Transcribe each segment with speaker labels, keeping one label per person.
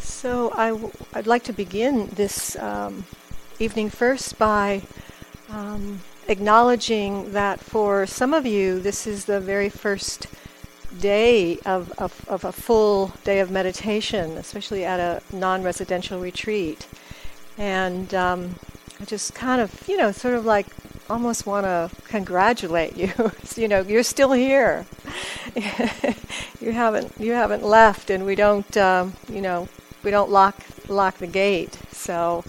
Speaker 1: So I w- I'd like to begin this um, evening first by um, acknowledging that for some of you, this is the very first day of, of, of a full day of meditation, especially at a non-residential retreat. And um, I just kind of, you know, sort of like almost want to congratulate you. you know, you're still here. you haven't you haven't left, and we don't, um, you know, we don't lock lock the gate. So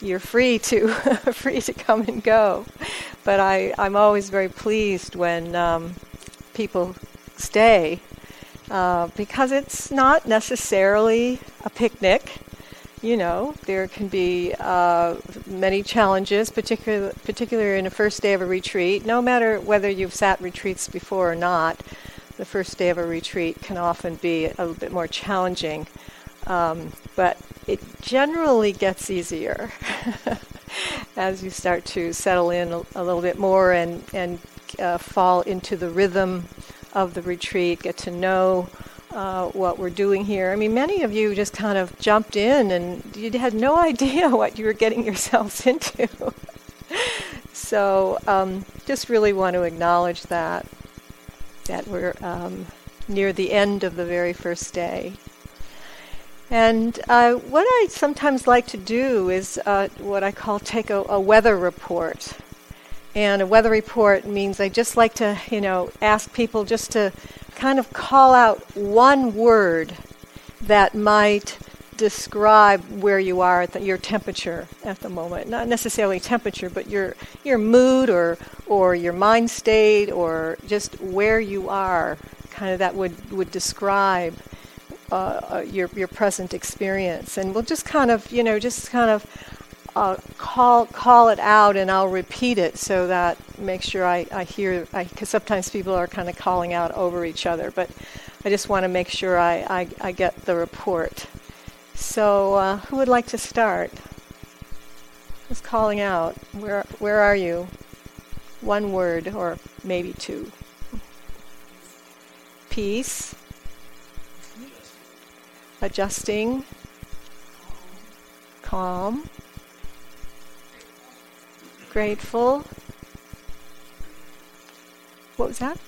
Speaker 1: you're free to free to come and go. But I I'm always very pleased when um, people stay uh, because it's not necessarily a picnic. You know, there can be uh, many challenges, particularly particularly in the first day of a retreat. No matter whether you've sat retreats before or not, the first day of a retreat can often be a little bit more challenging. Um, but it generally gets easier as you start to settle in a, a little bit more and, and uh, fall into the rhythm of the retreat, get to know uh, what we're doing here. I mean, many of you just kind of jumped in and you had no idea what you were getting yourselves into. so, um, just really want to acknowledge that that we're um, near the end of the very first day. And uh, what I sometimes like to do is uh, what I call take a, a, weather report. And a weather report means I just like to, you know, ask people just to kind of call out one word that might describe where you are at the, your temperature at the moment. Not necessarily temperature, but your your mood or or your mind state or just where you are. Kind of that would would describe uh, uh, your your present experience, and we'll just kind of you know just kind of uh, call call it out, and I'll repeat it so that make sure I, I hear because sometimes people are kind of calling out over each other, but I just want to make sure I, I, I get the report. So uh, who would like to start? Who's calling out? Where where are you? One word or maybe two. Peace adjusting, calm, grateful. What was that?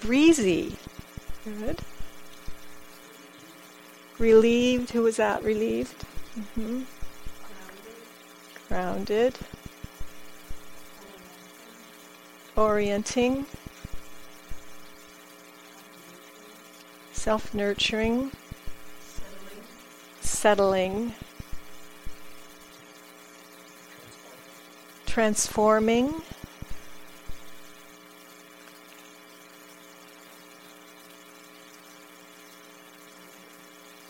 Speaker 1: Breezy. Good. Relieved. Who was that? Relieved. Mm-hmm. Grounded. Orienting. Self nurturing settling, transforming.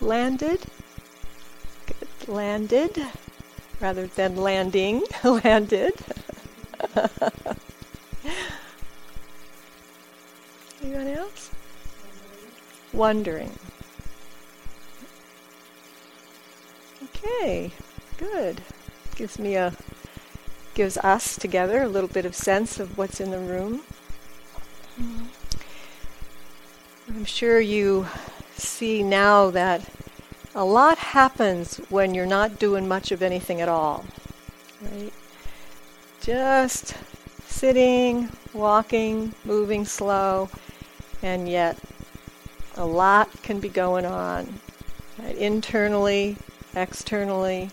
Speaker 1: Landed, Good. landed, rather than landing, landed. Anyone else? Wondering. Okay, good. Gives me a gives us together a little bit of sense of what's in the room. Mm-hmm. I'm sure you see now that a lot happens when you're not doing much of anything at all. Right? Just sitting, walking, moving slow, and yet a lot can be going on right? internally, externally.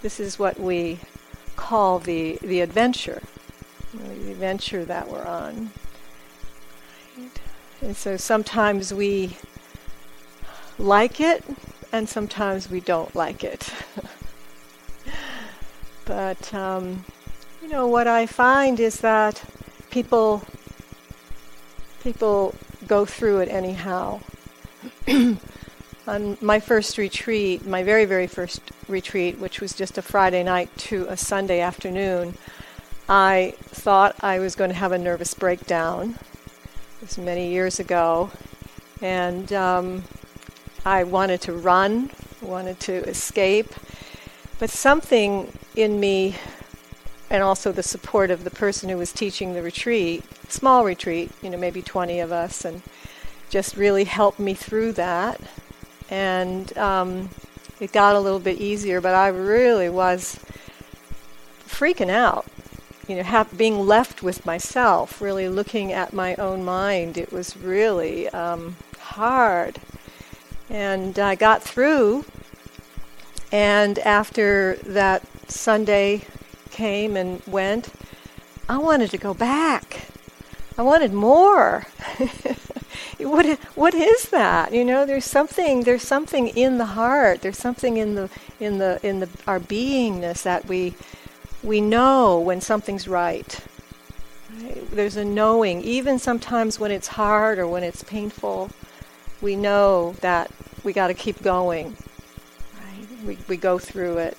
Speaker 1: This is what we call the, the adventure, the adventure that we're on. And so sometimes we like it, and sometimes we don't like it. but, um, you know, what I find is that people people go through it anyhow. on my first retreat, my very, very first retreat, which was just a Friday night to a Sunday afternoon, I thought I was going to have a nervous breakdown. It was many years ago. And um, I wanted to run, wanted to escape. But something in me, and also the support of the person who was teaching the retreat, small retreat, you know, maybe 20 of us, and just really helped me through that and um, it got a little bit easier, but I really was freaking out. You know, have, being left with myself, really looking at my own mind, it was really um, hard. And I got through, and after that Sunday came and went, I wanted to go back. I wanted more. what what is that? You know, there's something there's something in the heart. There's something in the in the in the our beingness that we we know when something's right. There's a knowing, even sometimes when it's hard or when it's painful, we know that we got to keep going. Right? We we go through it.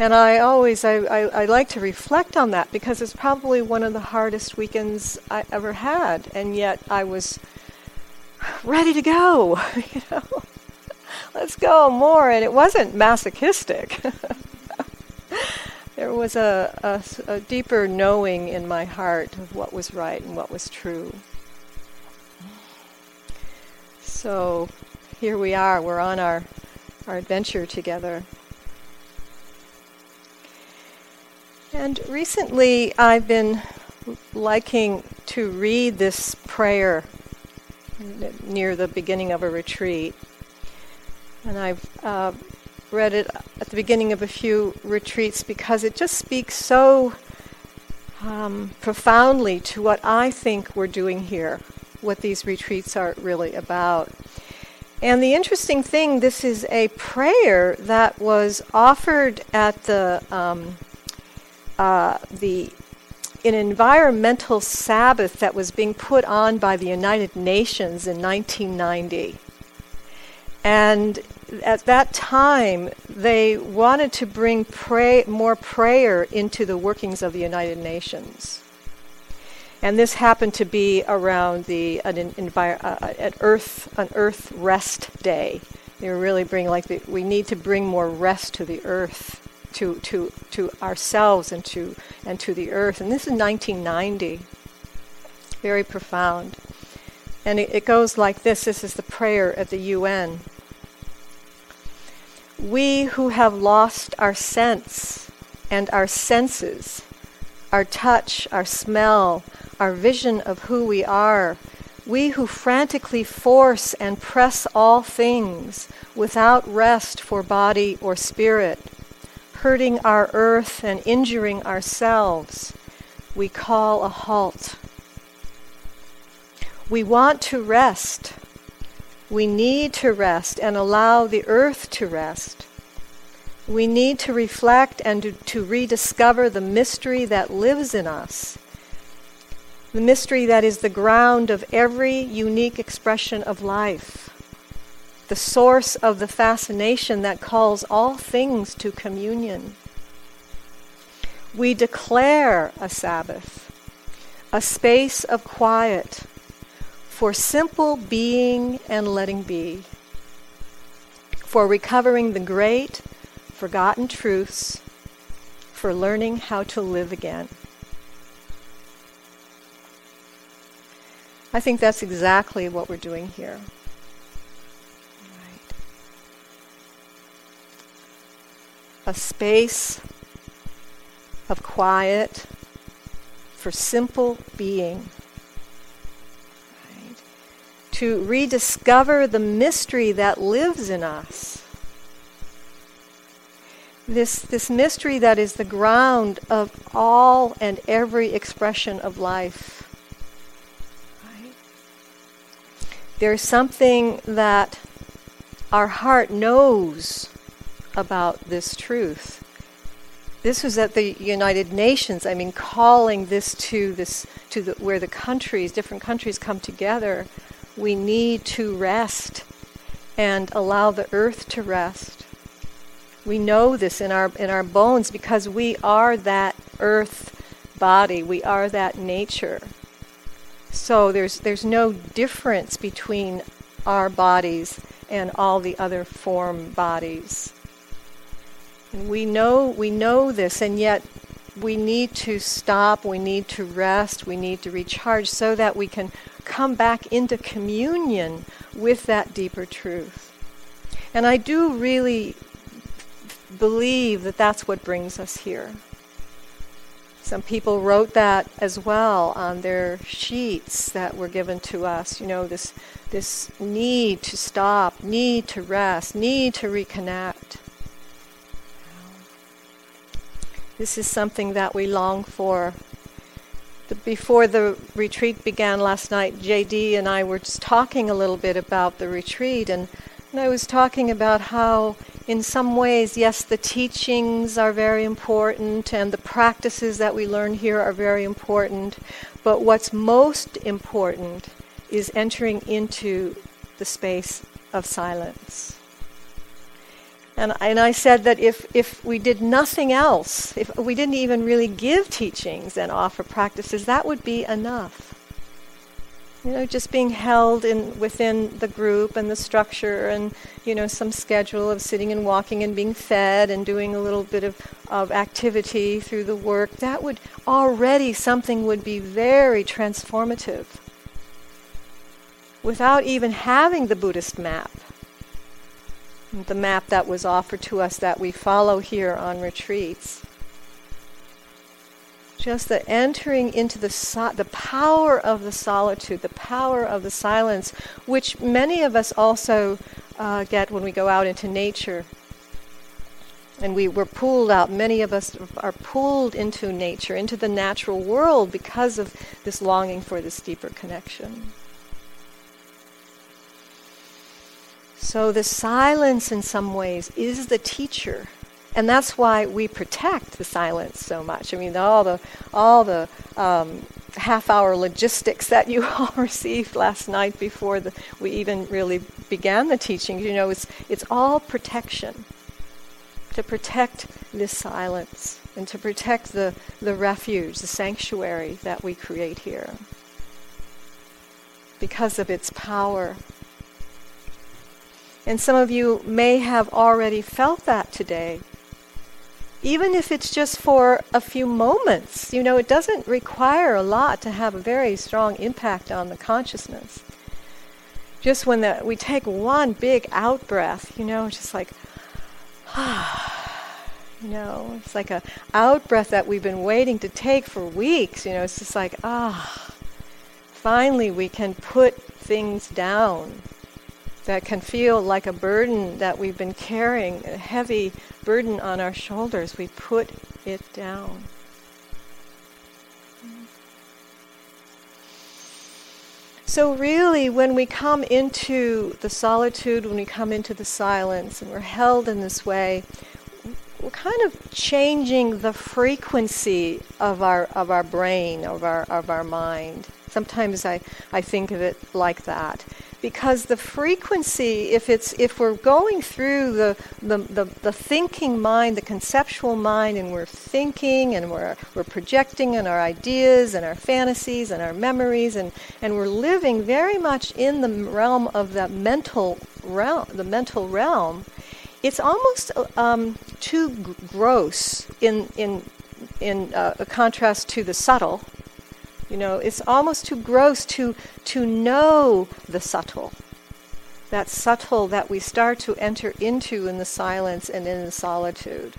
Speaker 1: And I always, I, I, I, like to reflect on that because it's probably one of the hardest weekends I ever had. And yet I was ready to go, you know. Let's go more. And it wasn't masochistic. there was a, a, a deeper knowing in my heart of what was right and what was true. So here we are, we're on our, our adventure together. And recently I've been liking to read this prayer near the beginning of a retreat. And I've uh, read it at the beginning of a few retreats because it just speaks so um, profoundly to what I think we're doing here, what these retreats are really about. And the interesting thing, this is a prayer that was offered at the um, uh, the an environmental Sabbath that was being put on by the United Nations in 1990. And at that time, they wanted to bring pray, more prayer into the workings of the United Nations. And this happened to be around the an, envir- uh, at Earth an Earth Rest Day. They were really bringing like the, we need to bring more rest to the Earth to, to, to ourselves and to, and to the earth. And this is 1990. Very profound. And it, it goes like this this is the prayer at the UN. We who have lost our sense and our senses, our touch, our smell, our vision of who we are, we who frantically force and press all things without rest for body or spirit, hurting our earth and injuring ourselves, we call a halt. We want to rest. We need to rest and allow the earth to rest. We need to reflect and to, rediscover the mystery that lives in us, the mystery that is the ground of every unique expression of life the source of the fascination that calls all things to communion. We declare a Sabbath, a space of quiet for simple being and letting be, for recovering the great, forgotten truths, for learning how to live again. I think that's exactly what we're doing here. A space of quiet for simple being. Right? To rediscover the mystery that lives in us. This, this mystery that is the ground of all and every expression of life. There's something that our heart knows about this truth. This was at the United Nations. I mean, calling this to this to the, where the countries, different countries, come together. We need to rest and allow the earth to rest. We know this in our in our bones because we are that earth body. We are that nature. So there's there's no difference between our bodies and all the other form bodies. We know we know this, and yet we need to stop, we need to rest, we need to recharge so that we can come back into communion with that deeper truth. And I do really believe that that's what brings us here. Some people wrote that as well on their sheets that were given to us. You know, this, this need to stop, need to rest, need to reconnect. This is something that we long for. The, before the retreat began last night, JD and I were just talking a little bit about the retreat, and, and I was talking about how, in some ways, yes, the teachings are very important and the practices that we learn here are very important, but what's most important is entering into the space of silence. And, and I said that if, if we did nothing else, if we didn't even really give teachings and offer practices, that would be enough. You know, just being held in within the group and the structure and, you know, some schedule of sitting and walking and being fed and doing a little bit of, of activity through the work, that would already something would be very transformative. Without even having the Buddhist map the map that was offered to us that we follow here on retreats. Just the entering into the, so- the power of the solitude, the power of the silence, which many of us also uh, get when we go out into nature. And we were pulled out, many of us are pulled into nature, into the natural world because of this longing for this deeper connection. So the silence, in some ways, is the teacher. And that's why we protect the silence so much. I mean, all the, all the um, half-hour logistics that you all received last night before the, we even really began the teaching, you know, it's, it's all protection. To protect this silence and to protect the, the refuge, the sanctuary that we create here because of its power and some of you may have already felt that today. Even if it's just for a few moments, you know, it doesn't require a lot to have a very strong impact on the consciousness. Just when the, we take one big out breath, you know, just like, ah you know, it's like a out breath that we've been waiting to take for weeks. You know, it's just like, ah, finally we can put things down that can feel like a burden that we've been carrying, a heavy burden on our shoulders, we put it down. So, really, when we come into the solitude, when we come into the silence, and we're held in this way, we're kind of changing the frequency of our of our brain, of our of our mind. Sometimes I, I think of it like that. Because the frequency if it's if we're going through the, the, the, the, thinking mind the conceptual mind and we're thinking and we're, we're projecting and our ideas and our fantasies and our memories and, and we're living very much in the realm of the mental realm the mental realm it's almost um, too gross in in in uh, contrast to the subtle you know, it's almost too gross to, to know the subtle. That subtle that we start to enter into in the silence and in the solitude.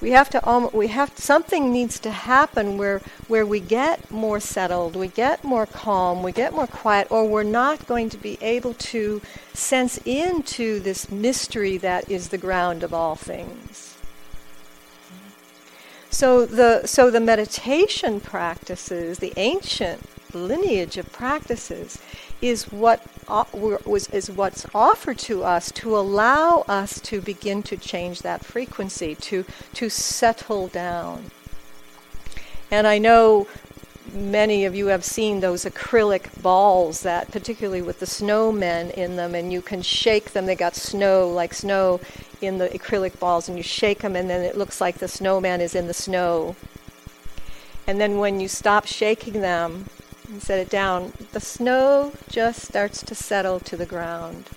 Speaker 1: We have to um, we have something needs to happen where where we get more settled, we get more calm, we get more quiet, or we're not going to be able to sense into this mystery that is the ground of all things. So the so the meditation practices, the ancient lineage of practices, is what uh, was is what's offered to us to allow us to begin to change that frequency, to to settle down. And I know many of you have seen those acrylic balls that particularly with the snowmen in them and you can shake them they got snow like snow in the acrylic balls and you shake them and then it looks like the snowman is in the snow. And then when you stop shaking them and set it down, the snow just starts to settle to the ground.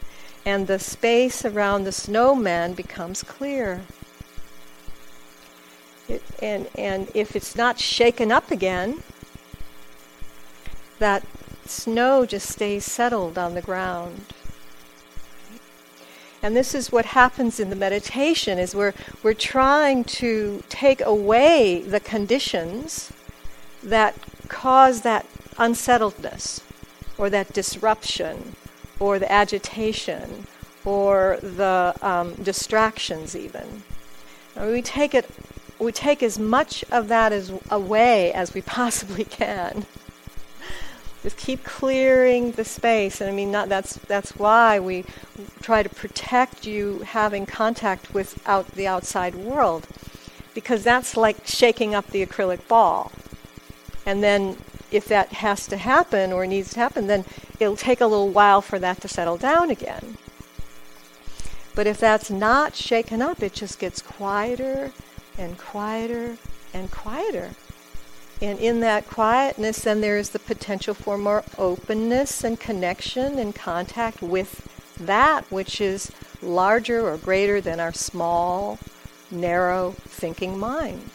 Speaker 1: And the space around the snowman becomes clear. It, and, and if it's not shaken up again, that snow just stays settled on the ground. And this is what happens in the meditation is we're, we're trying to take away the conditions that cause that unsettledness or that disruption or the agitation or the um, distractions even. And we take it we take as much of that as away as we possibly can. Just keep clearing the space, and I mean, not, that's that's why we try to protect you having contact with out the outside world, because that's like shaking up the acrylic ball, and then if that has to happen or needs to happen, then it'll take a little while for that to settle down again. But if that's not shaken up, it just gets quieter and quieter and quieter. And in that quietness, then there is the potential for more openness and connection and contact with that which is larger or greater than our small, narrow thinking mind.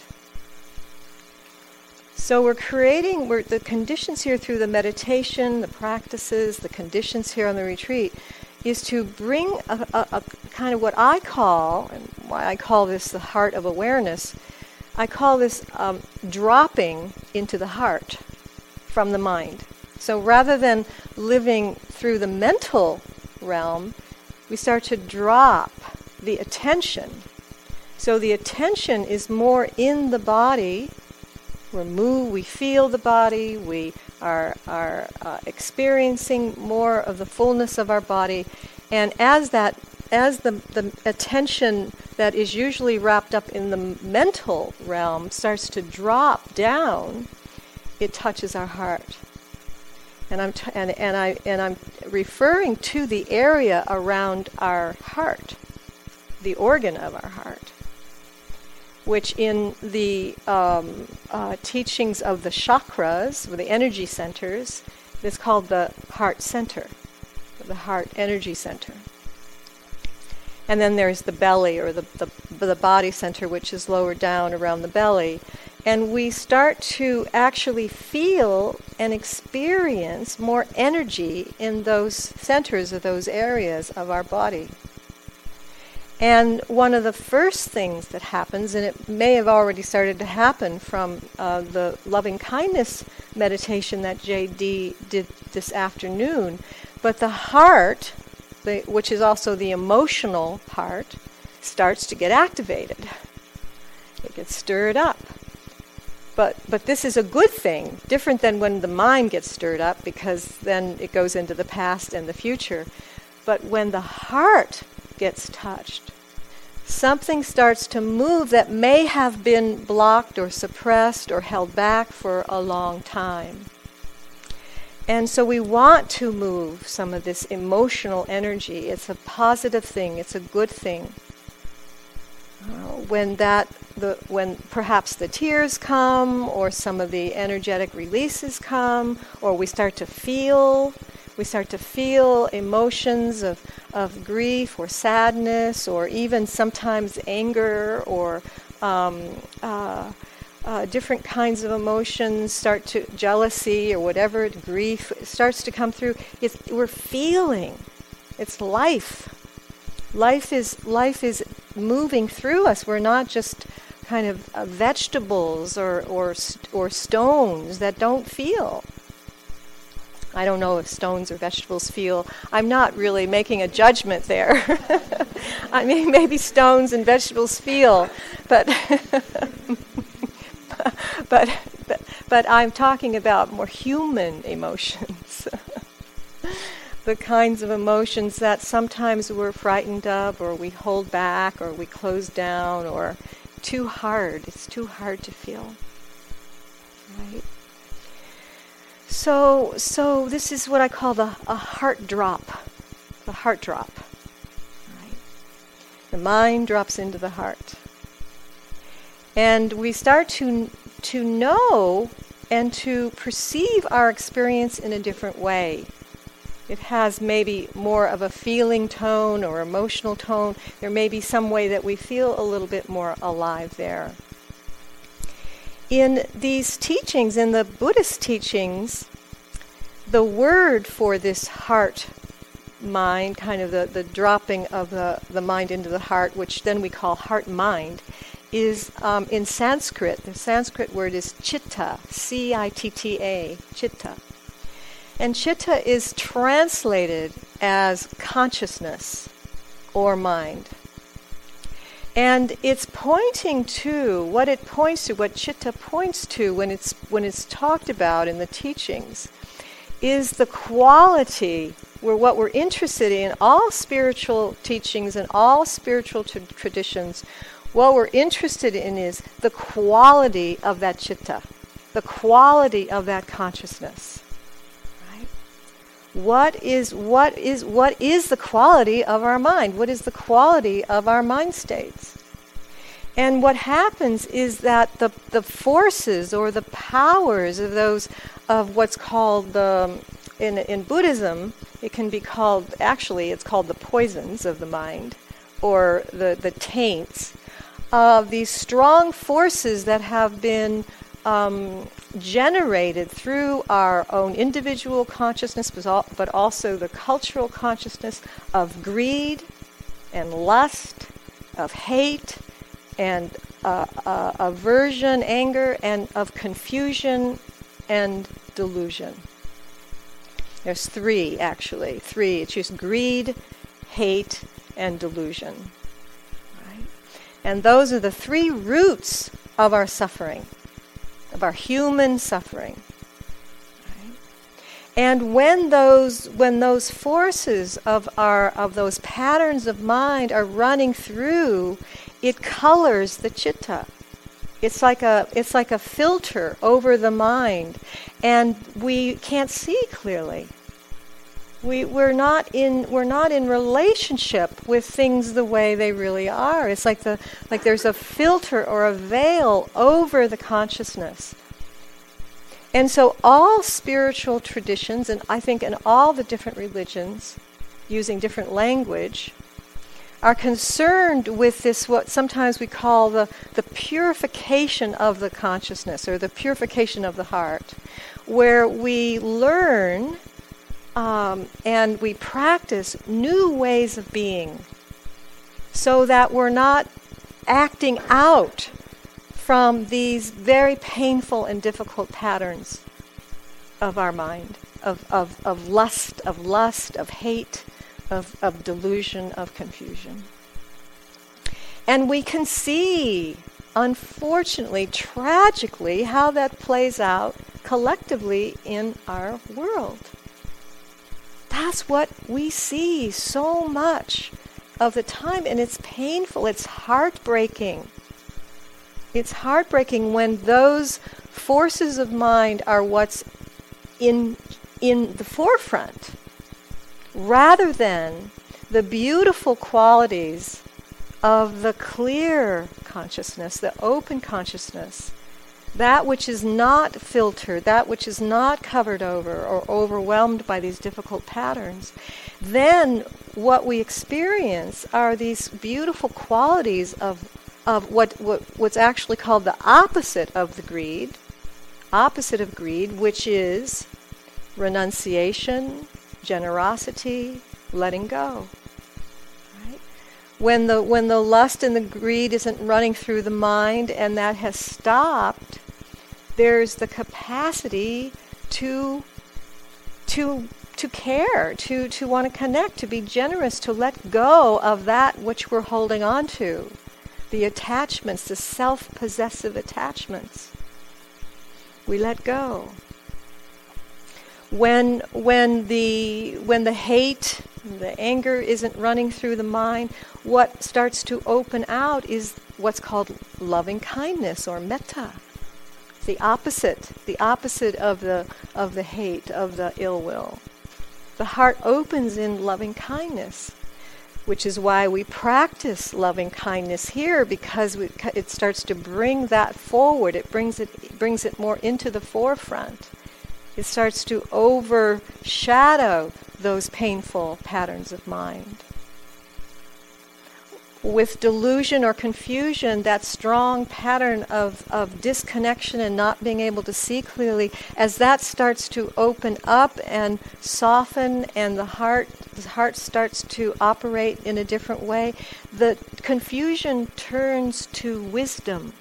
Speaker 1: So we're creating we're, the conditions here through the meditation, the practices, the conditions here on the retreat is to bring a, a, a kind of what I call, and why I call this the heart of awareness, I call this um, dropping into the heart from the mind. So rather than living through the mental realm, we start to drop the attention. So the attention is more in the body. We move, we feel the body, we are, are uh, experiencing more of the fullness of our body. And as that as the, the attention that is usually wrapped up in the mental realm starts to drop down, it touches our heart. And I'm, t- and, and, I, and I'm referring to the area around our heart, the organ of our heart, which in the um, uh, teachings of the chakras, or the energy centers, is called the heart center, the heart energy center. And then there's the belly or the, the, the body center, which is lower down around the belly. And we start to actually feel and experience more energy in those centers or those areas of our body. And one of the first things that happens, and it may have already started to happen from uh, the loving kindness meditation that JD did this afternoon, but the heart the, which is also the emotional part, starts to get activated. It gets stirred up. But, but this is a good thing, different than when the mind gets stirred up because then it goes into the past and the future. But when the heart gets touched, something starts to move that may have been blocked or suppressed or held back for a long time. And so we want to move some of this emotional energy. It's a positive thing, it's a good thing. When that the when perhaps the tears come or some of the energetic releases come or we start to feel we start to feel emotions of, of grief or sadness or even sometimes anger or um, uh, uh, different kinds of emotions start to jealousy or whatever grief starts to come through. It's, we're feeling. It's life. Life is life is moving through us. We're not just kind of uh, vegetables or, or or stones that don't feel. I don't know if stones or vegetables feel. I'm not really making a judgment there. I mean, maybe stones and vegetables feel, but but, but, but I'm talking about more human emotions. the kinds of emotions that sometimes we're frightened of, or we hold back, or we close down, or too hard. It's too hard to feel. Right? So, so this is what I call the a heart drop. The heart drop. Right? The mind drops into the heart. And we start to to know and to perceive our experience in a different way. It has maybe more of a feeling tone or emotional tone. There may be some way that we feel a little bit more alive there. In these teachings, in the Buddhist teachings, the word for this heart mind, kind of the, the dropping of the, the mind into the heart, which then we call heart mind, is um, in Sanskrit. The Sanskrit word is chitta, C I T T A, chitta. And chitta is translated as consciousness or mind. And it's pointing to what it points to, what chitta points to when it's when it's talked about in the teachings, is the quality where what we're interested in all spiritual teachings and all spiritual t- traditions what we're interested in is the quality of that chitta, the quality of that consciousness. Right? What is what is what is the quality of our mind? What is the quality of our mind states? And what happens is that the, the forces or the powers of those of what's called the in, in Buddhism, it can be called actually it's called the poisons of the mind or the, the taints of these strong forces that have been um, generated through our own individual consciousness, but also the cultural consciousness of greed and lust, of hate and uh, uh, aversion, anger, and of confusion and delusion. There's three, actually. Three. It's just greed, hate, and delusion. And those are the three roots of our suffering, of our human suffering. And when those when those forces of our of those patterns of mind are running through, it colors the chitta. It's like a it's like a filter over the mind, and we can't see clearly we, we're not in we're not in relationship with things the way they really are. It's like the like there's a filter or a veil over the consciousness. And so all spiritual traditions, and I think in all the different religions, using different language, are concerned with this what sometimes we call the, the purification of the consciousness or the purification of the heart, where we learn um, and we practice new ways of being so that we're not acting out from these very painful and difficult patterns of our mind of, of, of lust, of lust, of hate, of, of delusion, of confusion. And we can see, unfortunately, tragically, how that plays out collectively in our world. That's what we see so much of the time, and it's painful, it's heartbreaking. It's heartbreaking when those forces of mind are what's in, in the forefront rather than the beautiful qualities of the clear consciousness, the open consciousness that which is not filtered, that which is not covered over or overwhelmed by these difficult patterns, then what we experience are these beautiful qualities of, of what, what, what's actually called the opposite of the greed, opposite of greed, which is renunciation, generosity, letting go. When the, when the lust and the greed isn't running through the mind and that has stopped, there's the capacity to to to care, to to want to connect, to be generous, to let go of that which we're holding on to, the attachments, the self-possessive attachments. We let go. When when the when the hate, the anger isn't running through the mind, what starts to open out is what's called loving kindness or metta the opposite, the opposite of the of the hate, of the ill will. The heart opens in loving kindness, which is why we practice loving kindness here because we, it starts to bring that forward. It brings it, it brings it more into the forefront. It starts to overshadow those painful patterns of mind with delusion or confusion, that strong pattern of, of disconnection and not being able to see clearly, as that starts to open up and soften and the heart the heart starts to operate in a different way, the confusion turns to wisdom.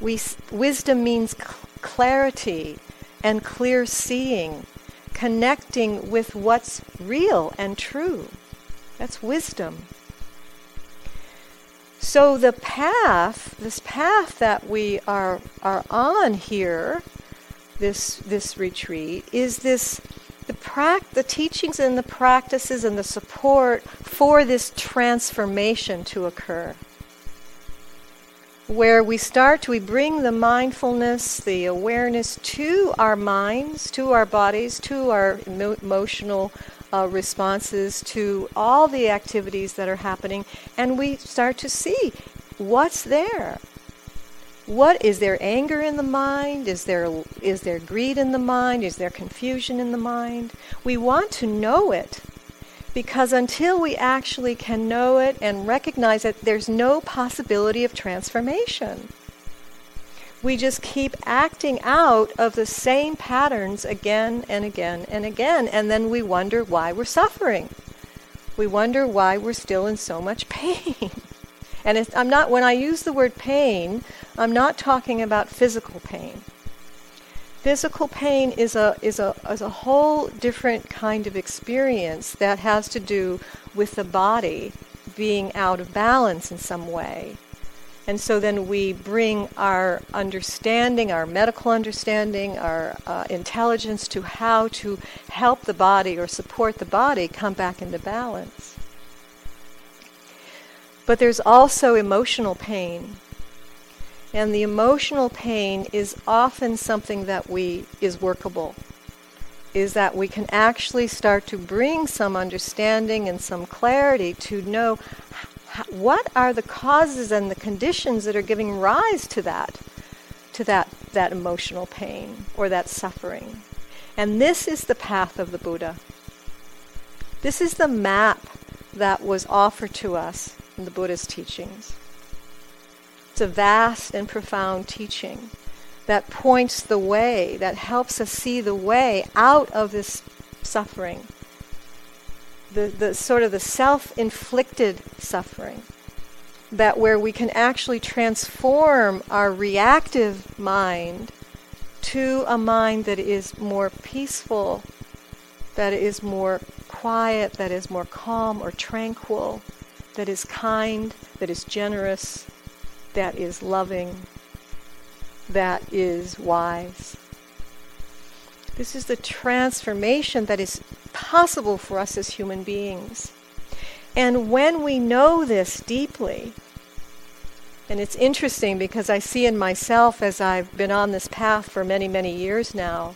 Speaker 1: We, wisdom means cl- clarity and clear seeing, connecting with what's real and true. That's wisdom. So the path, this path that we are are on here, this this retreat, is this the prac- the teachings and the practices and the support for this transformation to occur. Where we start, we bring the mindfulness, the awareness to our minds, to our bodies, to our emo- emotional uh, responses to all the activities that are happening, and we start to see what's there. What is there anger in the mind? Is there is there greed in the mind? Is there confusion in the mind? We want to know it because until we actually can know it and recognize it, there's no possibility of transformation we just keep acting out of the same patterns again and again and again, and then we wonder why we're suffering. We wonder why we're still in so much pain. and I'm not, when I use the word pain, I'm not talking about physical pain. Physical pain is a, is, a, is a whole different kind of experience that has to do with the body being out of balance in some way. And so then we bring our understanding, our medical understanding, our uh, intelligence to how to help the body or support the body come back into balance. But there's also emotional pain. And the emotional pain is often something that we is workable. Is that we can actually start to bring some understanding and some clarity to know what are the causes and the conditions that are giving rise to that to that that emotional pain or that suffering? And this is the path of the buddha. This is the map that was offered to us in the buddha's teachings. It's a vast and profound teaching that points the way that helps us see the way out of this suffering the, the sort of the self-inflicted suffering that where we can actually transform our reactive mind to a mind that is more peaceful, that is more quiet, that is more calm or tranquil, that is kind, that is generous, that is loving, that is wise. This is the transformation that is possible for us as human beings. And when we know this deeply, and it's interesting because I see in myself as I've been on this path for many, many years now,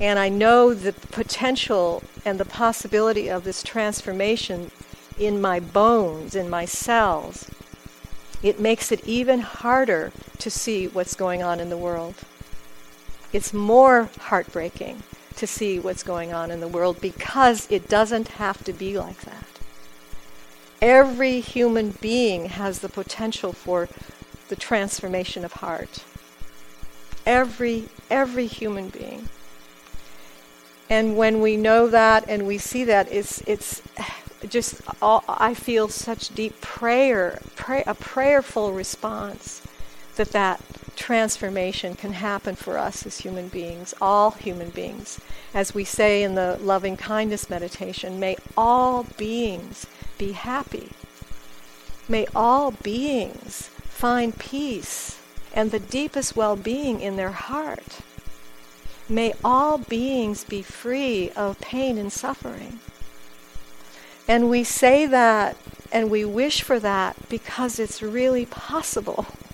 Speaker 1: and I know the potential and the possibility of this transformation in my bones, in my cells, it makes it even harder to see what's going on in the world. It's more heartbreaking to see what's going on in the world because it doesn't have to be like that. Every human being has the potential for the transformation of heart. Every every human being. And when we know that and we see that, it's it's just all, I feel such deep prayer, pray, a prayerful response that that transformation can happen for us as human beings, all human beings. As we say in the loving kindness meditation, may all beings be happy. May all beings find peace and the deepest well being in their heart. May all beings be free of pain and suffering. And we say that and we wish for that because it's really possible.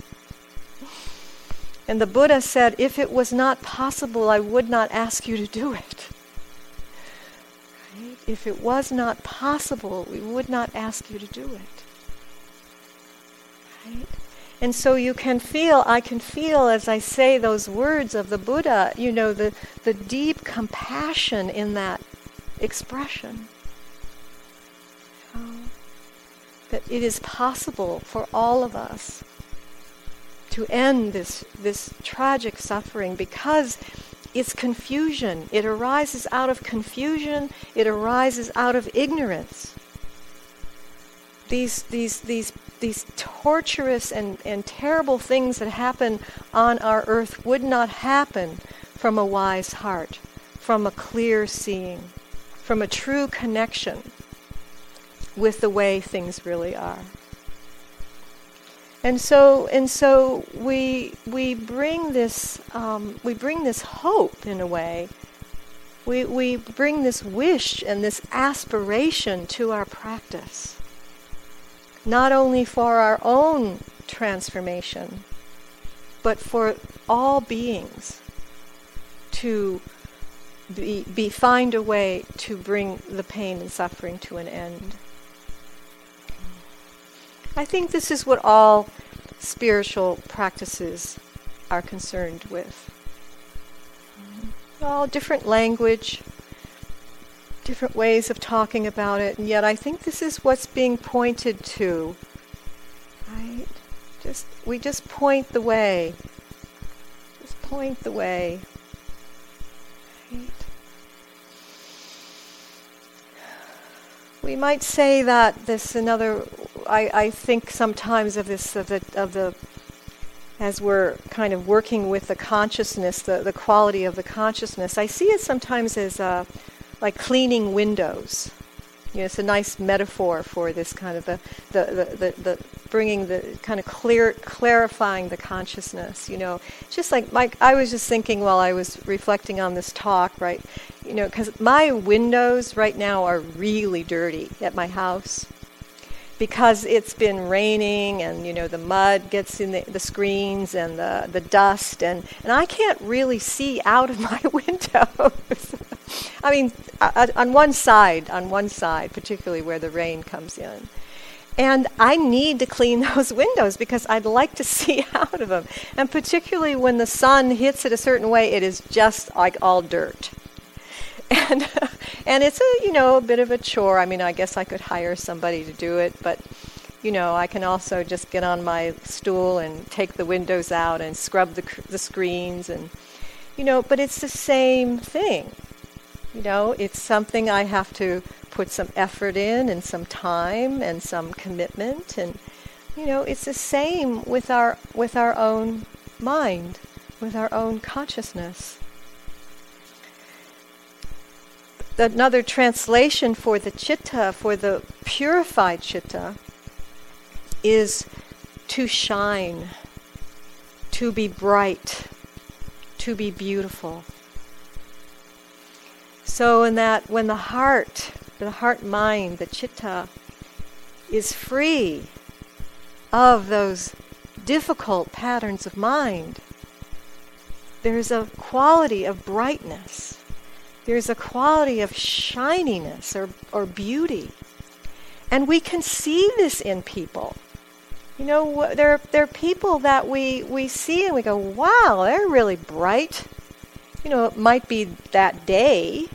Speaker 1: And the Buddha said, if it was not possible, I would not ask you to do it. Right? If it was not possible, we would not ask you to do it. Right? And so you can feel, I can feel as I say those words of the Buddha, you know, the, the deep compassion in that expression. that it is possible for all of us to end this, this tragic suffering because it's confusion. It arises out of confusion. It arises out of ignorance. These, these, these, these torturous and, and terrible things that happen on our earth would not happen from a wise heart, from a clear seeing, from a true connection with the way things really are. And so, and so we we bring this um, we bring this hope in a way. We we bring this wish and this aspiration to our practice, not only for our own transformation, but for all beings to be, be find a way to bring the pain and suffering to an end. I think this is what all spiritual practices are concerned with. All different language, different ways of talking about it, and yet I think this is what's being pointed to. Right? Just we just point the way. Just point the way. Right? We might say that this another I, I think sometimes of this of the, of the as we're kind of working with the consciousness, the, the quality of the consciousness, I see it sometimes as uh, like cleaning windows. You know, it's a nice metaphor for this kind of the, the, the, the, the bringing the kind of clear, clarifying the consciousness. You know, just like Mike, I was just thinking while I was reflecting on this talk, right? You know, because my windows right now are really dirty at my house because it's been raining and you know the mud gets in the, the screens and the, the dust and, and I can't really see out of my windows. I mean, uh, on one side, on one side, particularly where the rain comes in. And I need to clean those windows because I'd like to see out of them. And particularly when the sun hits it a certain way, it is just like all dirt. And and it's a you know a bit of a chore. I mean, I guess I could hire somebody to do it, but you know, I can also just get on my stool and take the windows out and scrub the the screens and you know, but it's the same thing. You know, it's something I have to put some effort in and some time and some commitment and you know, it's the same with our with our own mind, with our own consciousness. Another translation for the chitta, for the purified chitta, is to shine, to be bright, to be beautiful. So, in that, when the heart, the heart mind, the chitta, is free of those difficult patterns of mind, there's a quality of brightness there's a quality of shininess or, or beauty. And we can see this in people. You know, there, there are people that we, we see and we go, wow, they're really bright. You know, it might be that day,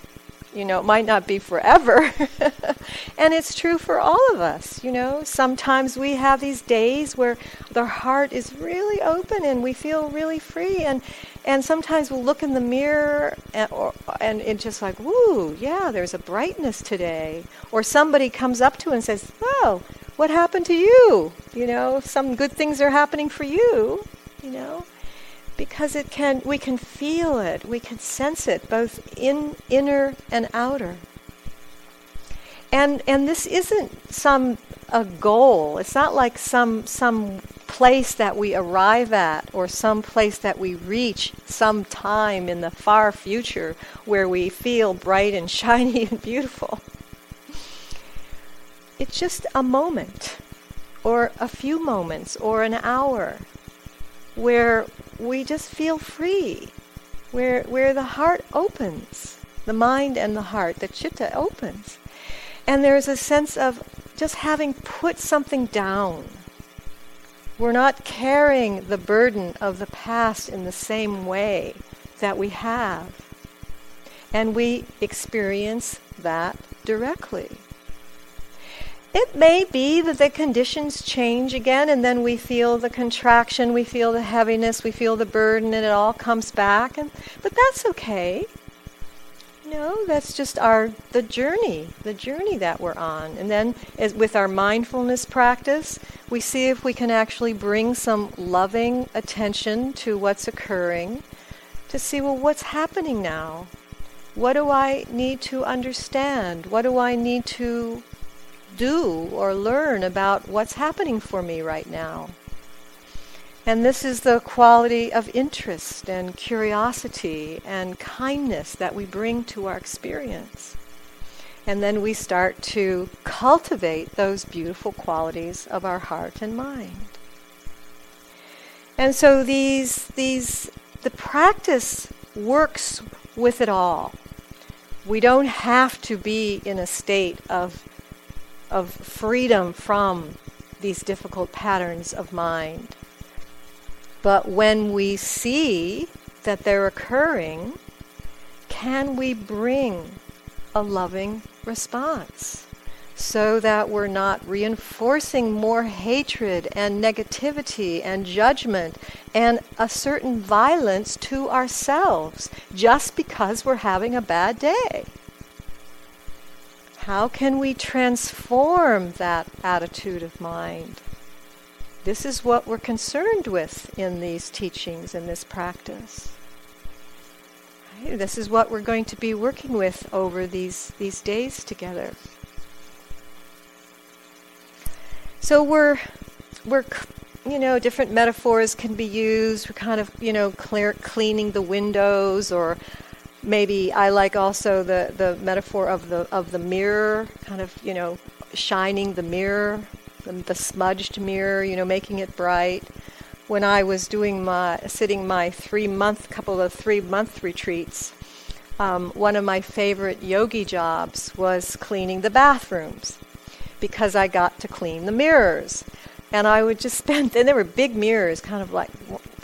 Speaker 1: you know, it might not be forever. and it's true for all of us, you know. Sometimes we have these days where the heart is really open and we feel really free and and sometimes we'll look in the mirror and, or, and it's just like, woo, yeah, there's a brightness today. Or somebody comes up to and says, oh, what happened to you? You know, some good things are happening for you, you know because it can we can feel it we can sense it both in inner and outer and and this isn't some a goal it's not like some some place that we arrive at or some place that we reach some time in the far future where we feel bright and shiny and beautiful it's just a moment or a few moments or an hour where we just feel free, where, where the heart opens, the mind and the heart, the chitta opens. And there's a sense of just having put something down. We're not carrying the burden of the past in the same way that we have. And we experience that directly. it may be that the conditions change again, and then we feel the contraction, we feel the heaviness, we feel the burden, and it all comes back. And, but that's okay. No, that's just our the journey, the journey that we're on. And then as with our mindfulness practice, we see if we can actually bring some loving attention to what's occurring to see well what's happening now? What do I need to understand? What do I need to do or learn about what's happening for me right now. And this is the quality of interest and curiosity and kindness that we bring to our experience. And then we start to cultivate those beautiful qualities of our heart and mind. And so these, these, the practice works with it all. We don't have to be in a state of of freedom from these difficult patterns of mind. But when we see that they're occurring, can we bring a loving response so that we're not reinforcing more hatred and negativity and judgment and a certain violence to ourselves just because we're having a bad day? How can we transform that attitude of mind? This is what we're concerned with in these teachings, in this practice. Right? This is what we're going to be working with over these, these days together. So we're, we're, you know, different metaphors can be used. We're kind of, you know, clear, cleaning the windows or maybe I like also the, the metaphor of the of the mirror, kind of you know shining the mirror, the, the smudged mirror, you know, making it bright. When I was doing my sitting my three month couple of three month retreats, um, one of my favorite yogi jobs was cleaning the bathrooms because I got to clean the mirrors. And I would just spend, and there were big mirrors, kind of like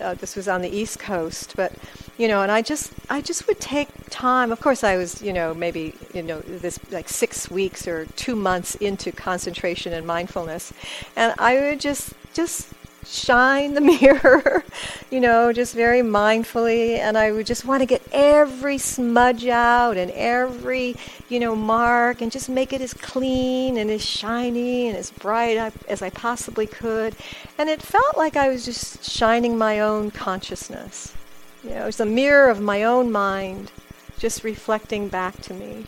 Speaker 1: uh, this was on the East Coast, but you know, and I just I just would take time. Of course, I was you know maybe you know this like six weeks or two months into concentration and mindfulness, and I would just just shine the mirror, you know, just very mindfully. And I would just want to get every smudge out and every, you know, mark and just make it as clean and as shiny and as bright as I possibly could. And it felt like I was just shining my own consciousness. You know, it was a mirror of my own mind just reflecting back to me.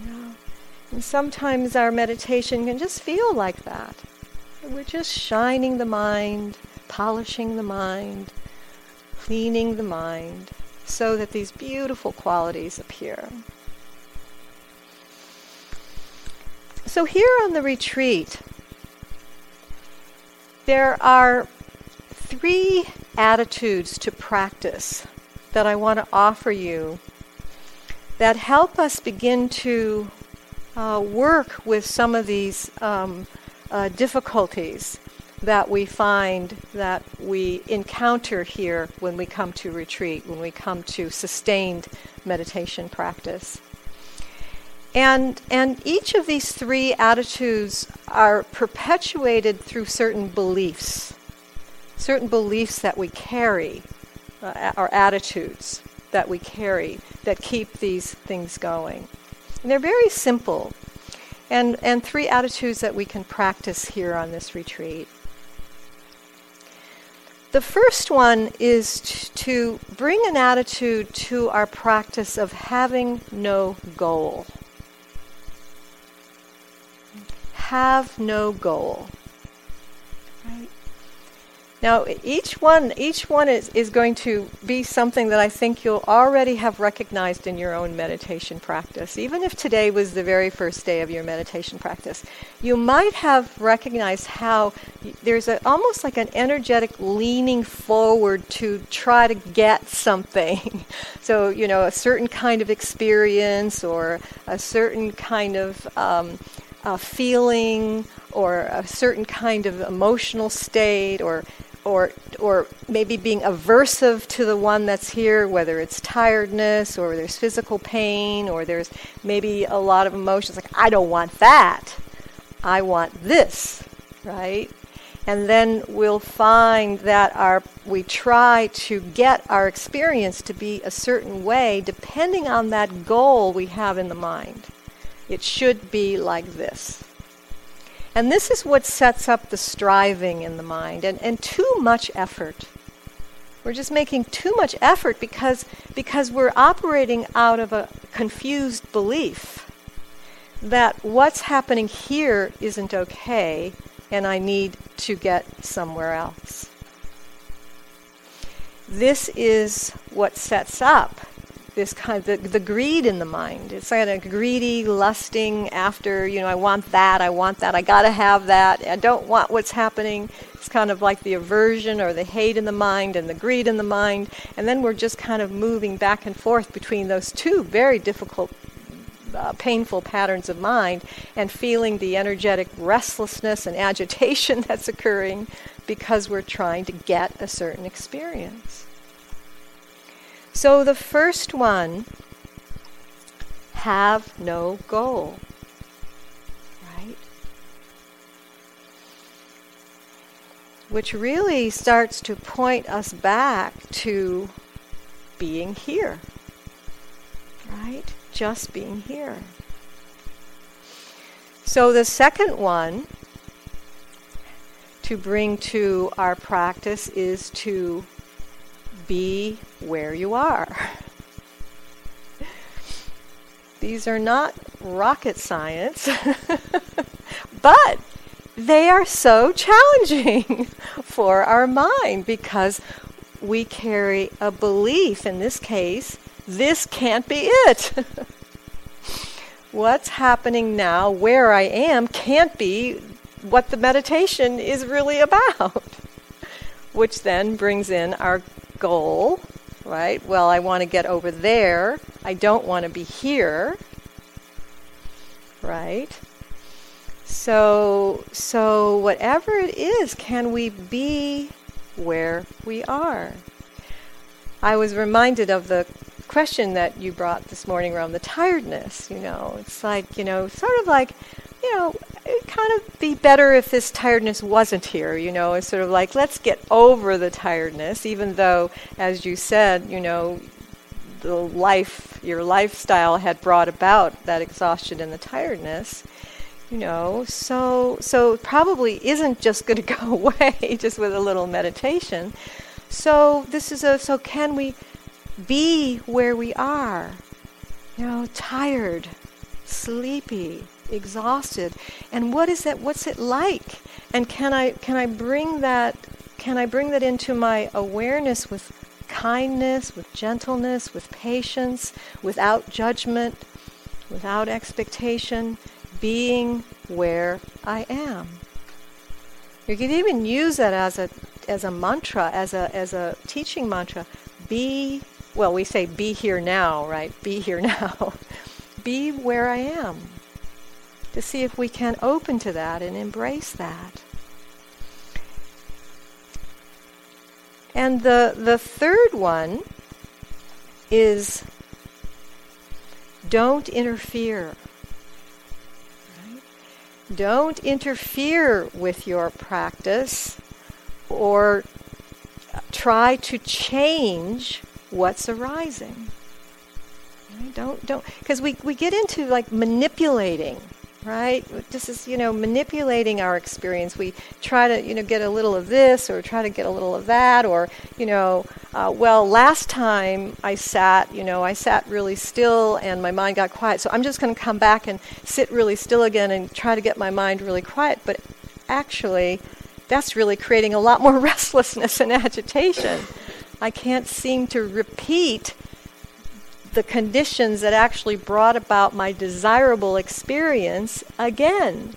Speaker 1: You know? And sometimes our meditation can just feel like that. We're just shining the mind, polishing the mind, cleaning the mind, so that these beautiful qualities appear. So, here on the retreat, there are three attitudes to practice that I want to offer you that help us begin to uh, work with some of these um, uh, difficulties that we find that we encounter here when we come to retreat, when we come to sustained meditation practice. And, and each of these three attitudes are perpetuated through certain beliefs certain beliefs that we carry, uh, our attitudes that we carry that keep these things going. And they're very simple, and, and three attitudes that we can practice here on this retreat. The first one is t- to bring an attitude to our practice of having no goal. Have no goal. Now, each one, each one is, is going to be something that I think you'll already have recognized in your own meditation practice. Even if today was the very first day of your meditation practice, you might have recognized how there's a, almost like an energetic leaning forward to try to get something. so, you know, a certain kind of experience or a certain kind of um, feeling or a certain kind of emotional state or or or maybe being aversive to the one that's here, whether it's tiredness or there's physical pain or there's maybe a lot of emotions like I don't want that. I want this, right? And then we'll find that our we try to get our experience to be a certain way depending on that goal we have in the mind. It should be like this. And this is what sets up the striving in the mind and, and too much effort. We're just making too much effort because, because we're operating out of a confused belief that what's happening here isn't okay and I need to get somewhere else. This is what sets up this kind of the, the greed in the mind. It's kind of greedy, lusting after, you know, I want that, I want that, I gotta have that, I don't want what's happening. It's kind of like the aversion or the hate in the mind and the greed in the mind. And then we're just kind of moving back and forth between those two very difficult, uh, painful patterns of mind and feeling the energetic restlessness and agitation that's occurring because we're trying to get a certain experience. So the first one, have no goal. Right? Which really starts to point us back to being here. Right? Just being here. So the second one to bring to our practice is to be where you are. These are not rocket science, but they are so challenging for our mind because we carry a belief, in this case, this can't be it. What's happening now, where I am, can't be what the meditation is really about. Which then brings in our goal, right? Well, I want to get over there. I don't want to be here, right? So, so whatever it is, can we be where we are? I was reminded of the question that you brought this morning around the tiredness. You know, it's like, you know, sort of like, you know, it'd kind of be better if this tiredness wasn't here, you know, it's sort of like, let's get over the tiredness, even though, as you said, you know, the life, your lifestyle had brought about that exhaustion and the tiredness, you know, so, so probably isn't just going to go away just with a little meditation. So this is a, so can we be where we are? You know, tired, sleepy, exhausted. And what is that what's it like? And can i can i bring that can i bring that into my awareness with kindness with gentleness with patience without judgment without expectation being where i am? You could even use that as a as a mantra as a as a teaching mantra. Be well we say be here now right be here now be where i am to see if we can open to that and embrace that. And the, the third one is don't interfere. Right? Don't interfere with your practice or try to change what's arising. Right? Don't don't because we, we get into like manipulating right? This is, you know, manipulating our experience. We try to, you know, get a little of this or try to get a little of that, or, you know, uh, well, last time I sat, you know, I sat really still and my mind got quiet, so I'm just going to come back and sit really still again and try to get my mind really quiet. But actually, that's really creating a lot more restlessness and agitation. I can't seem to repeat the conditions that actually brought about my desirable experience again.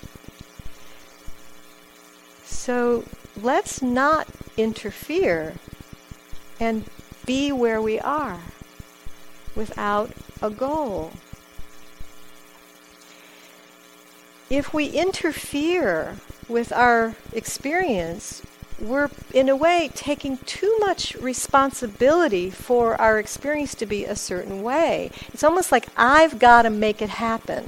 Speaker 1: So let's not interfere and be where we are without a goal. If we interfere with our experience, we're in a way taking too much responsibility for our experience to be a certain way. It's almost like I've got to make it happen.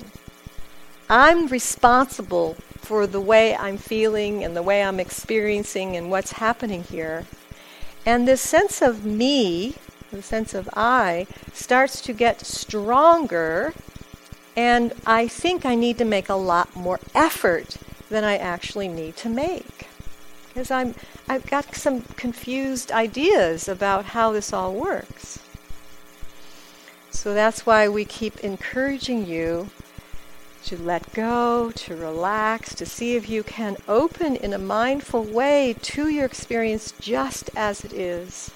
Speaker 1: I'm responsible for the way I'm feeling and the way I'm experiencing and what's happening here. And this sense of me, the sense of I, starts to get stronger, and I think I need to make a lot more effort than I actually need to make. Because I'm, I've got some confused ideas about how this all works. So that's why we keep encouraging you to let go, to relax, to see if you can open in a mindful way to your experience just as it is.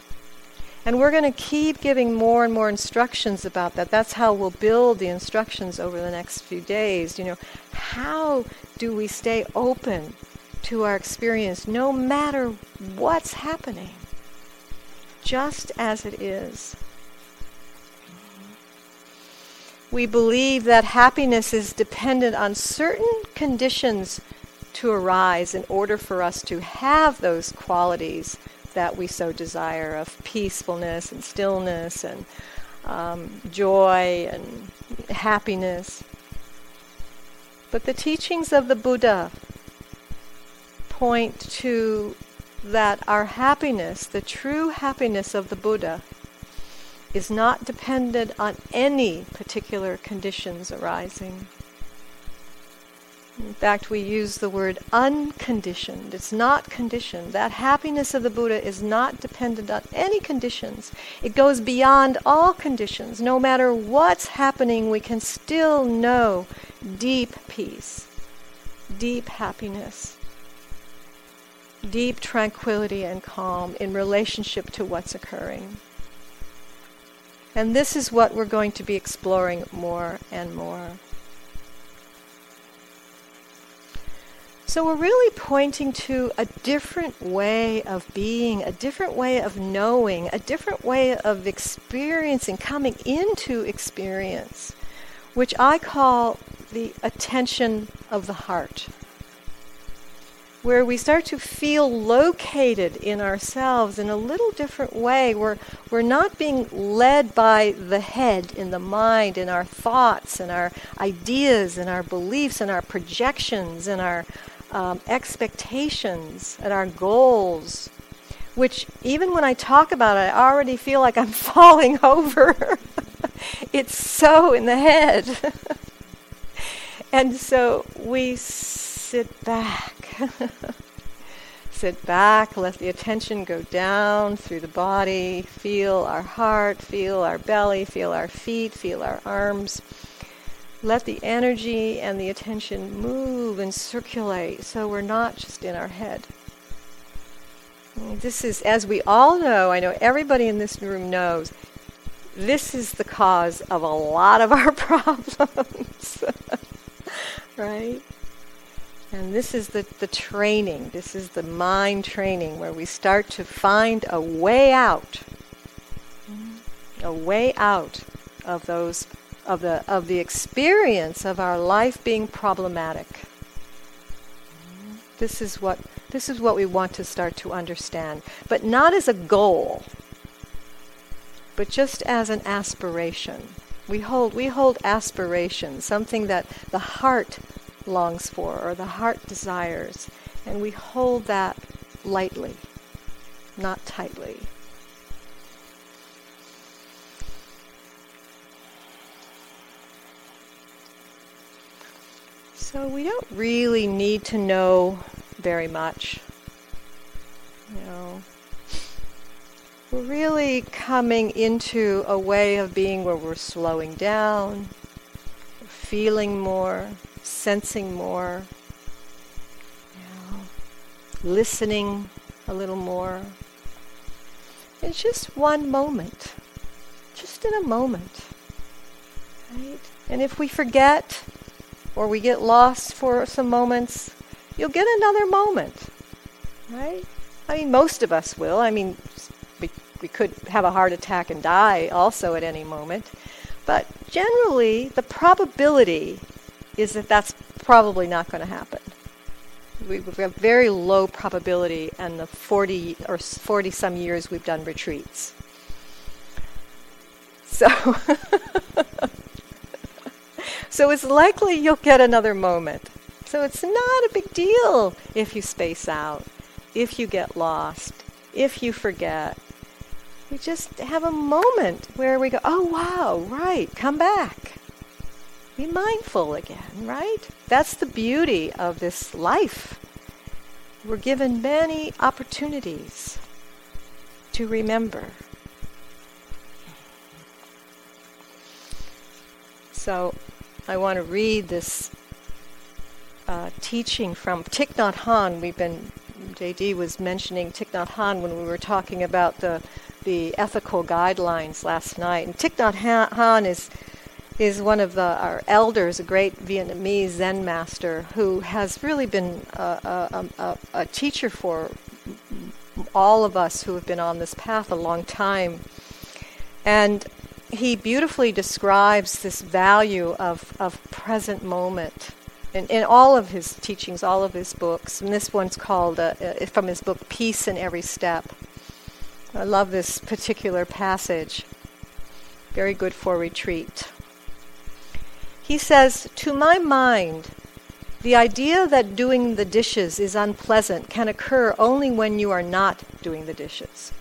Speaker 1: And we're going to keep giving more and more instructions about that. That's how we'll build the instructions over the next few days. You know, how do we stay open to our experience no matter what's happening? Just as it is. we believe that happiness is dependent on certain conditions to arise in order for us to have those qualities that we so desire of peacefulness and stillness and um, joy and happiness. But the teachings of the Buddha point to that our happiness, the true happiness of the Buddha, is not dependent on any particular conditions arising. In fact, we use the word unconditioned. It's not conditioned. That happiness of the Buddha is not dependent on any conditions. It goes beyond all conditions. No matter what's happening, we can still know deep peace, deep happiness, deep tranquility and calm in relationship to what's occurring. And this is what we're going to be exploring more and more. So we're really pointing to a different way of being, a different way of knowing, a different way of experiencing, coming into experience, which I call the attention of the heart where we start to feel located in ourselves in a little different way. We're, we're not being led by the head in the mind, in our thoughts and our ideas and our beliefs and our projections and our um, expectations and our goals, which even when I talk about it, I already feel like I'm falling over. it's so in the head. and so we sit back Sit back, let the attention go down through the body. Feel our heart, feel our belly, feel our feet, feel our arms. Let the energy and the attention move and circulate so we're not just in our head. This is, as we all know, I know everybody in this room knows, this is the cause of a lot of our problems. right? And this is the, the training, this is the mind training where we start to find a way out, a way out of those of the of the experience of our life being problematic. This is what this is what we want to start to understand, but not as a goal, but just as an aspiration. We hold we hold aspiration, something that the heart longs for or the heart desires. And we hold that lightly, not tightly. So we don't really need to know very much. You know, we're really coming into a way of being where we're slowing down, feeling more, sensing more, you know, listening a little more. It's just one moment, just in a moment, right? And if we forget or we get lost for some moments, you'll get another moment, right? I mean, most of us will. I mean, we, we could have a heart attack and die also at any moment. But generally, the probability is that that's probably not going to happen. We, have very low probability in the 40 or 40 some years we've done retreats. So, so it's likely you'll get another moment So it's not a big deal if you space out, if you get lost, if you forget. We just have a moment where we go, oh wow, right, come back. Be mindful again, right? That's the beauty of this life. We're given many opportunities to remember. So I want to read this uh, teaching from Thich Nhat Hanh. We've been, JD was mentioning Thich Nhat Hanh when we were talking about the, the ethical guidelines last night. And Thich Nhat Hanh is, is one of the, our elders, a great Vietnamese Zen master who has really been a, a, a, a teacher for all of us who have been on this path a long time. And he beautifully describes this value of, of present moment in, in all of his teachings, all of his books. And this one's called, uh, uh, from his book, Peace in Every Step. I love this particular passage. Very good for retreat. He says, To my mind, the idea that doing the dishes is unpleasant can occur only when you are not doing the dishes.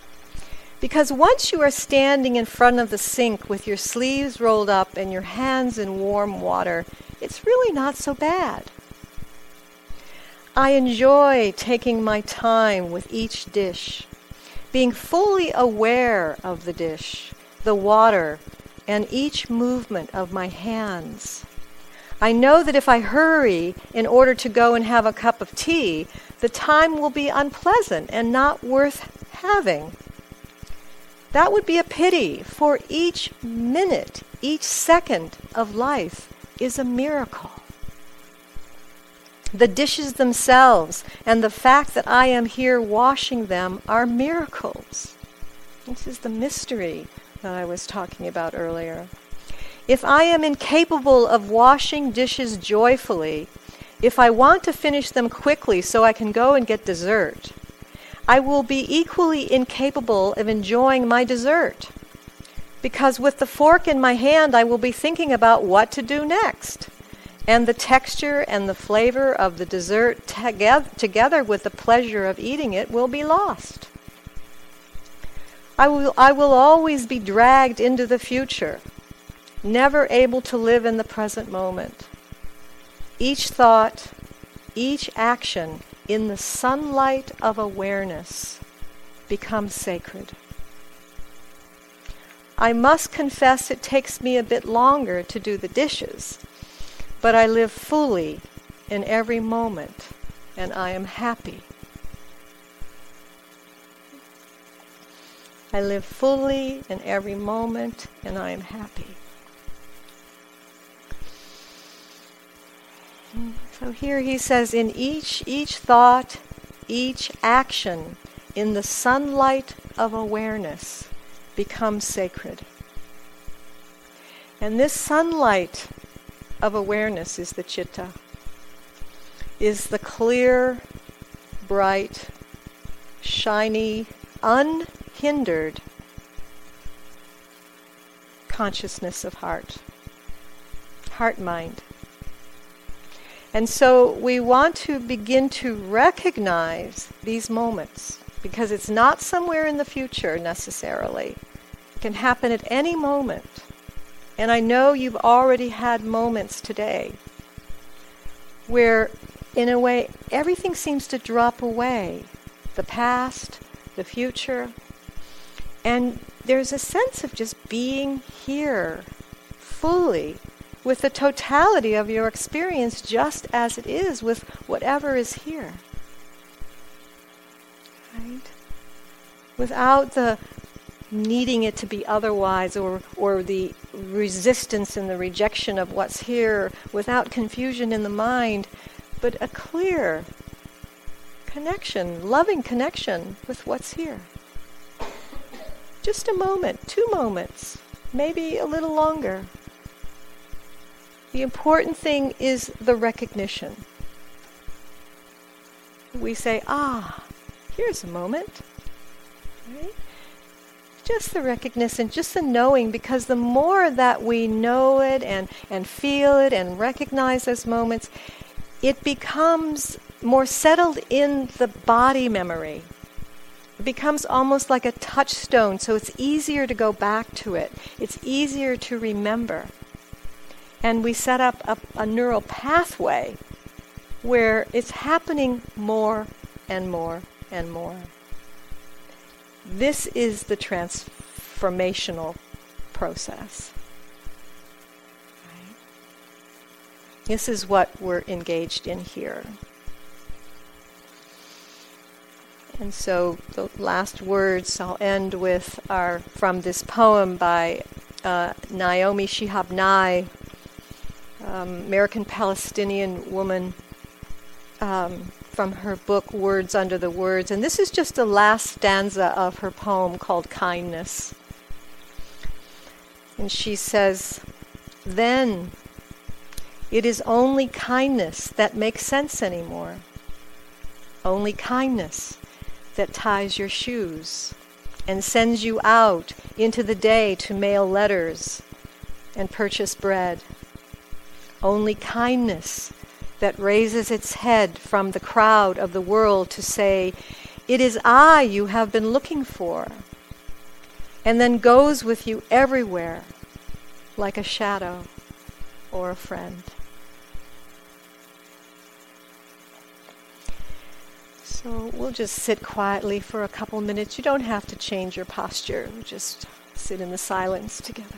Speaker 1: Because once you are standing in front of the sink with your sleeves rolled up and your hands in warm water, it's really not so bad. I enjoy taking my time with each dish, being fully aware of the dish, the water, and each movement of my hands. I know that if I hurry in order to go and have a cup of tea, the time will be unpleasant and not worth having. That would be a pity, for each minute, each second of life is a miracle. The dishes themselves and the fact that I am here washing them are miracles. This is the mystery that I was talking about earlier. If I am incapable of washing dishes joyfully, if I want to finish them quickly so I can go and get dessert, I will be equally incapable of enjoying my dessert. Because with the fork in my hand, I will be thinking about what to do next. And the texture and the flavor of the dessert, together with the pleasure of eating it, will be lost. I will, I will always be dragged into the future, never able to live in the present moment. Each thought, each action in the sunlight of awareness becomes sacred. I must confess it takes me a bit longer to do the dishes, but I live fully in every moment and I am happy. I live fully in every moment and I am happy. So here he says, in each each thought, each action, in the sunlight of awareness, becomes sacred. And this sunlight of awareness is the chitta, is the clear, bright, shiny, unhindered consciousness of heart, heart mind. And so we want to begin to recognize these moments because it's not somewhere in the future necessarily. It can happen at any moment. And I know you've already had moments today where, in a way, everything seems to drop away the past, the future. And there's a sense of just being here fully with the totality of your experience just as it is with whatever is here. Right? Without the needing it to be otherwise or, or the resistance and the rejection of what's here, without confusion in the mind, but a clear connection, loving connection with what's here. Just a moment, two moments, maybe a little longer. The important thing is the recognition. We say, ah, here's a moment. Right? Just the recognition, just the knowing, because the more that we know it and, and feel it and recognize those moments, it becomes more settled in the body memory. It becomes almost like a touchstone, so it's easier to go back to it. It's easier to remember. And we set up a, a neural pathway where it's happening more and more and more. This is the transformational process. This is what we're engaged in here. And so the last words I'll end with are from this poem by uh, Naomi Shihab Nye, um, American Palestinian woman, um, from her book Words Under the Words. And this is just the last stanza of her poem called Kindness. And she says, Then it is only kindness that makes sense anymore. Only kindness that ties your shoes and sends you out into the day to mail letters and purchase bread. Only kindness that raises its head from the crowd of the world to say, It is I you have been looking for, and then goes with you everywhere like a shadow or a friend. So we'll just sit quietly for a couple minutes. You don't have to change your posture, just sit in the silence together.